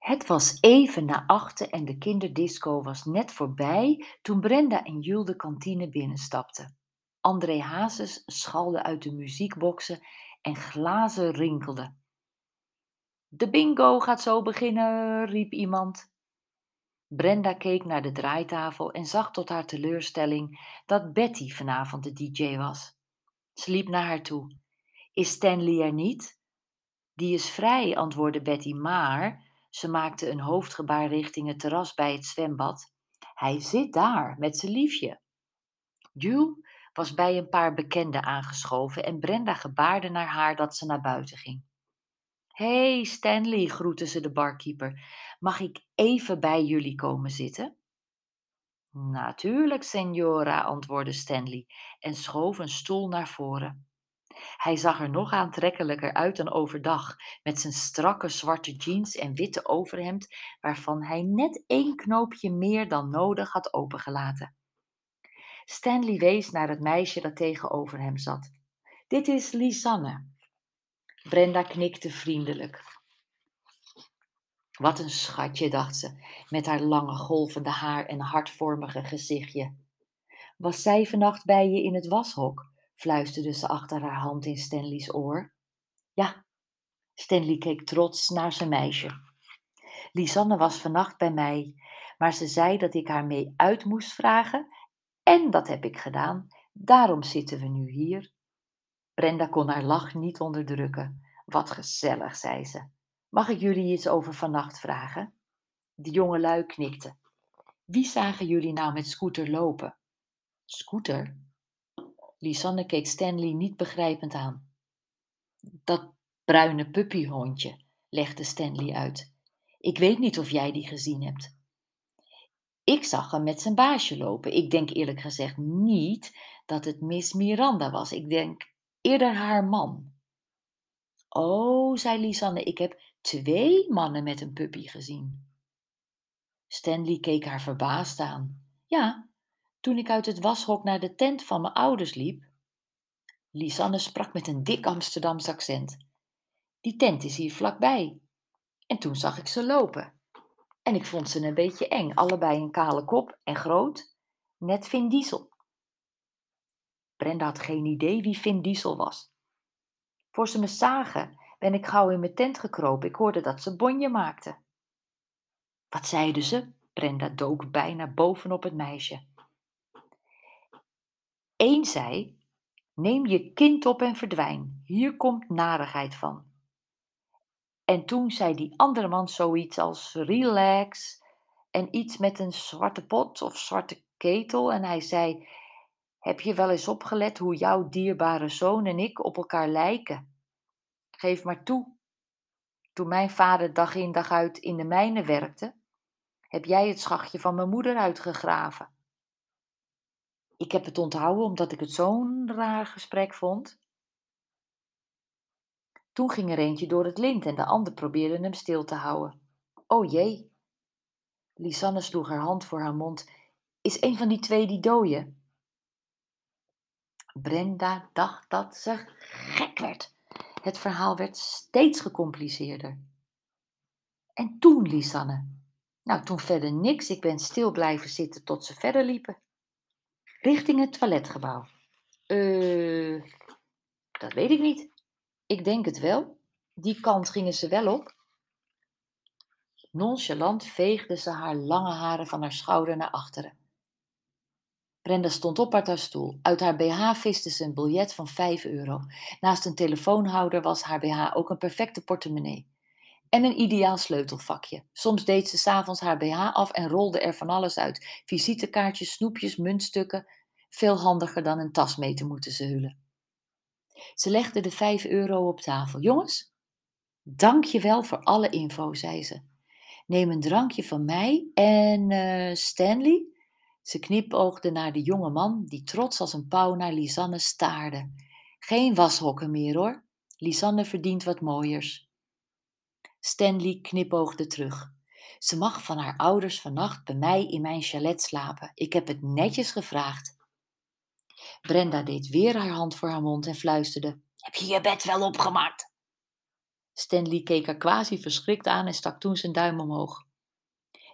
Het was even na achten en de kinderdisco was net voorbij toen Brenda en Jules de kantine binnenstapten. André Hazes schalde uit de muziekboxen en glazen rinkelden. De bingo gaat zo beginnen, riep iemand. Brenda keek naar de draaitafel en zag tot haar teleurstelling dat Betty vanavond de DJ was. Ze liep naar haar toe. Is Stanley er niet? Die is vrij, antwoordde Betty, maar ze maakte een hoofdgebaar richting het terras bij het zwembad. Hij zit daar met zijn liefje. Jules was bij een paar bekenden aangeschoven en Brenda gebaarde naar haar dat ze naar buiten ging. Hey Stanley, groette ze de barkeeper. Mag ik even bij jullie komen zitten? Natuurlijk, signora, antwoordde Stanley en schoof een stoel naar voren. Hij zag er nog aantrekkelijker uit dan overdag, met zijn strakke zwarte jeans en witte overhemd, waarvan hij net één knoopje meer dan nodig had opengelaten. Stanley wees naar het meisje dat tegenover hem zat. Dit is Lisanne. Brenda knikte vriendelijk. Wat een schatje, dacht ze, met haar lange golvende haar en hartvormige gezichtje. Was zij vannacht bij je in het washok? Fluisterde ze achter haar hand in Stanley's oor. Ja, Stanley keek trots naar zijn meisje. Lisanne was vannacht bij mij, maar ze zei dat ik haar mee uit moest vragen en dat heb ik gedaan. Daarom zitten we nu hier. Brenda kon haar lach niet onderdrukken. Wat gezellig, zei ze. Mag ik jullie iets over vannacht vragen? De jongelui knikten. Wie zagen jullie nou met Scooter lopen? Scooter? Lisanne keek Stanley niet begrijpend aan. Dat bruine puppyhondje, legde Stanley uit. Ik weet niet of jij die gezien hebt. Ik zag hem met zijn baasje lopen. Ik denk eerlijk gezegd niet dat het Miss Miranda was. Ik denk eerder haar man. Oh, zei Lisanne, ik heb twee mannen met een puppy gezien. Stanley keek haar verbaasd aan. Ja, toen ik uit het washok naar de tent van mijn ouders liep. Lisanne sprak met een dik Amsterdams accent. Die tent is hier vlakbij. En toen zag ik ze lopen. En ik vond ze een beetje eng, allebei een kale kop en groot, net Vin Diesel. Brenda had geen idee wie Vin Diesel was. Voor ze me zagen, ben ik gauw in mijn tent gekropen. Ik hoorde dat ze bonje maakten. Wat zeiden ze? Brenda dook bijna bovenop het meisje. Eén zei: Neem je kind op en verdwijn. Hier komt narigheid van. En toen zei die andere man zoiets als relax en iets met een zwarte pot of zwarte ketel. En hij zei: Heb je wel eens opgelet hoe jouw dierbare zoon en ik op elkaar lijken? Geef maar toe. Toen mijn vader dag in dag uit in de mijnen werkte, heb jij het schachtje van mijn moeder uitgegraven. Ik heb het onthouden omdat ik het zo'n raar gesprek vond. Toen ging er eentje door het lint en de ander probeerde hem stil te houden. O jee. Lisanne sloeg haar hand voor haar mond. Is een van die twee die dooie? Brenda dacht dat ze gek werd. Het verhaal werd steeds gecompliceerder. En toen, Lisanne? Nou, toen verder niks. Ik ben stil blijven zitten tot ze verder liepen. Richting het toiletgebouw. Eh, dat weet ik niet. Ik denk het wel. Die kant gingen ze wel op. Nonchalant veegde ze haar lange haren van haar schouder naar achteren. Brenda stond op uit haar stoel. Uit haar BH viste ze een biljet van 5 euro. Naast een telefoonhouder was haar BH ook een perfecte portemonnee. En een ideaal sleutelvakje. Soms deed ze s'avonds haar BH af en rolde er van alles uit: visitekaartjes, snoepjes, muntstukken. Veel handiger dan een tas mee te moeten zeulen. Ze legde de 5 euro op tafel. Jongens, dank je wel voor alle info, zei ze. Neem een drankje van mij en uh, Stanley. Ze knipoogde naar de jonge man die trots als een pauw naar Lisanne staarde. Geen washokken meer hoor. Lisanne verdient wat mooiers. Stanley knipoogde terug. Ze mag van haar ouders vannacht bij mij in mijn chalet slapen. Ik heb het netjes gevraagd. Brenda deed weer haar hand voor haar mond en fluisterde: Heb je je bed wel opgemaakt? Stanley keek haar quasi verschrikt aan en stak toen zijn duim omhoog.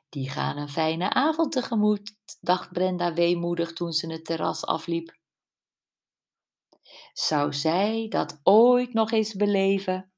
Die gaan een fijne avond tegemoet, dacht Brenda weemoedig toen ze het terras afliep. Zou zij dat ooit nog eens beleven?